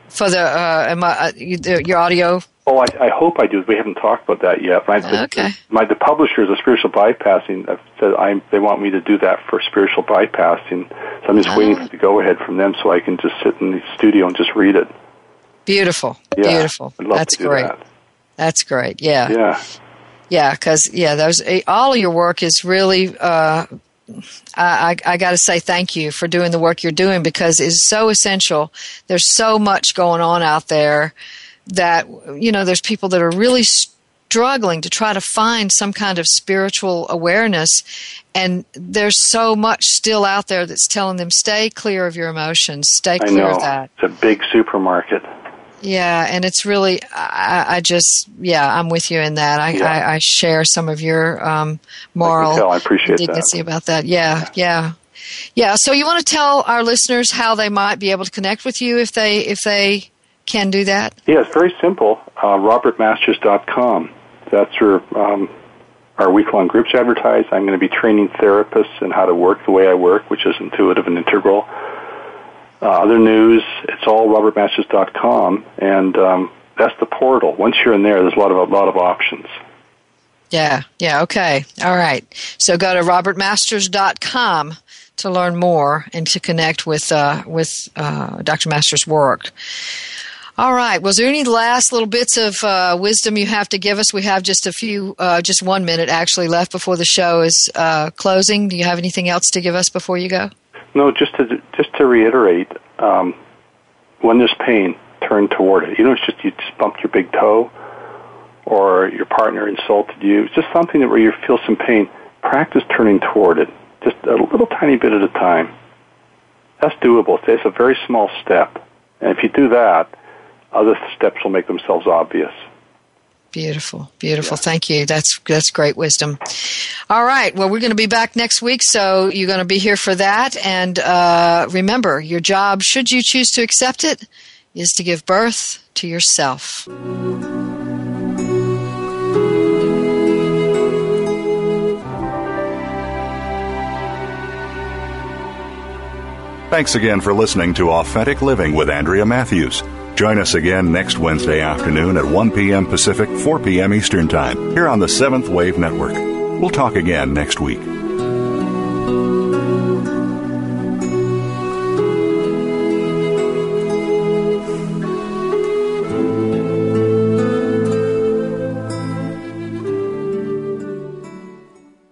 for the uh, am I, uh your audio? Oh, I, I hope I do. We haven't talked about that yet. I, Okay. my the publishers of spiritual bypassing have said I'm, they want me to do that for spiritual bypassing. So I'm just Ah. waiting for the go ahead from them so I can just sit in the studio and just read it. Beautiful. Yeah, Beautiful. That's great. That. That's great. Yeah. Yeah. Yeah, because yeah, those eh, all of your work is really. Uh, I, I, I got to say thank you for doing the work you're doing because it's so essential. There's so much going on out there that you know. There's people that are really struggling to try to find some kind of spiritual awareness, and there's so much still out there that's telling them stay clear of your emotions, stay I clear of that. It's a big supermarket. Yeah, and it's really, I, I just, yeah, I'm with you in that. I, Yeah. I, I share some of your um, moral tell. I appreciate dignity that. about that. Yeah, yeah, yeah. So you want to tell our listeners how they might be able to connect with you if they if they can do that? Yeah, it's very simple. Uh, RobertMasters.com. That's where um, our week-long groups advertise. I'm going to be training therapists in how to work the way I work, which is intuitive and integral. Uh, other news, it's all RobertMasters.com, and um, that's the portal. Once you're in there, there's a lot of a lot of options. Yeah, yeah, okay. All right. So go to robertmasters.com to learn more and to connect with uh, with uh, Dr. Masters' work. All right. Was there any last little bits of uh, wisdom you have to give us? We have just a few, uh, just one minute actually left before the show is uh, closing. Do you have anything else to give us before you go? No, just to just to reiterate, um, when there's pain, turn toward it. You know, it's just you just bumped your big toe, or your partner insulted you. It's just something that where you feel some pain. Practice turning toward it, just a little tiny bit at a time. That's doable. It's a very small step, and if you do that, other steps will make themselves obvious. Beautiful, beautiful. Thank you. That's that's great wisdom. All right. Well, we're going to be back next week, so you're going to be here for that. And uh, remember, your job, should you choose to accept it, is to give birth to yourself. Thanks again for listening to Authentic Living with Andrea Matthews. Join us again next Wednesday afternoon at 1 p.m. Pacific, 4 p.m. Eastern Time, here on the Seventh Wave Network. We'll talk again next week.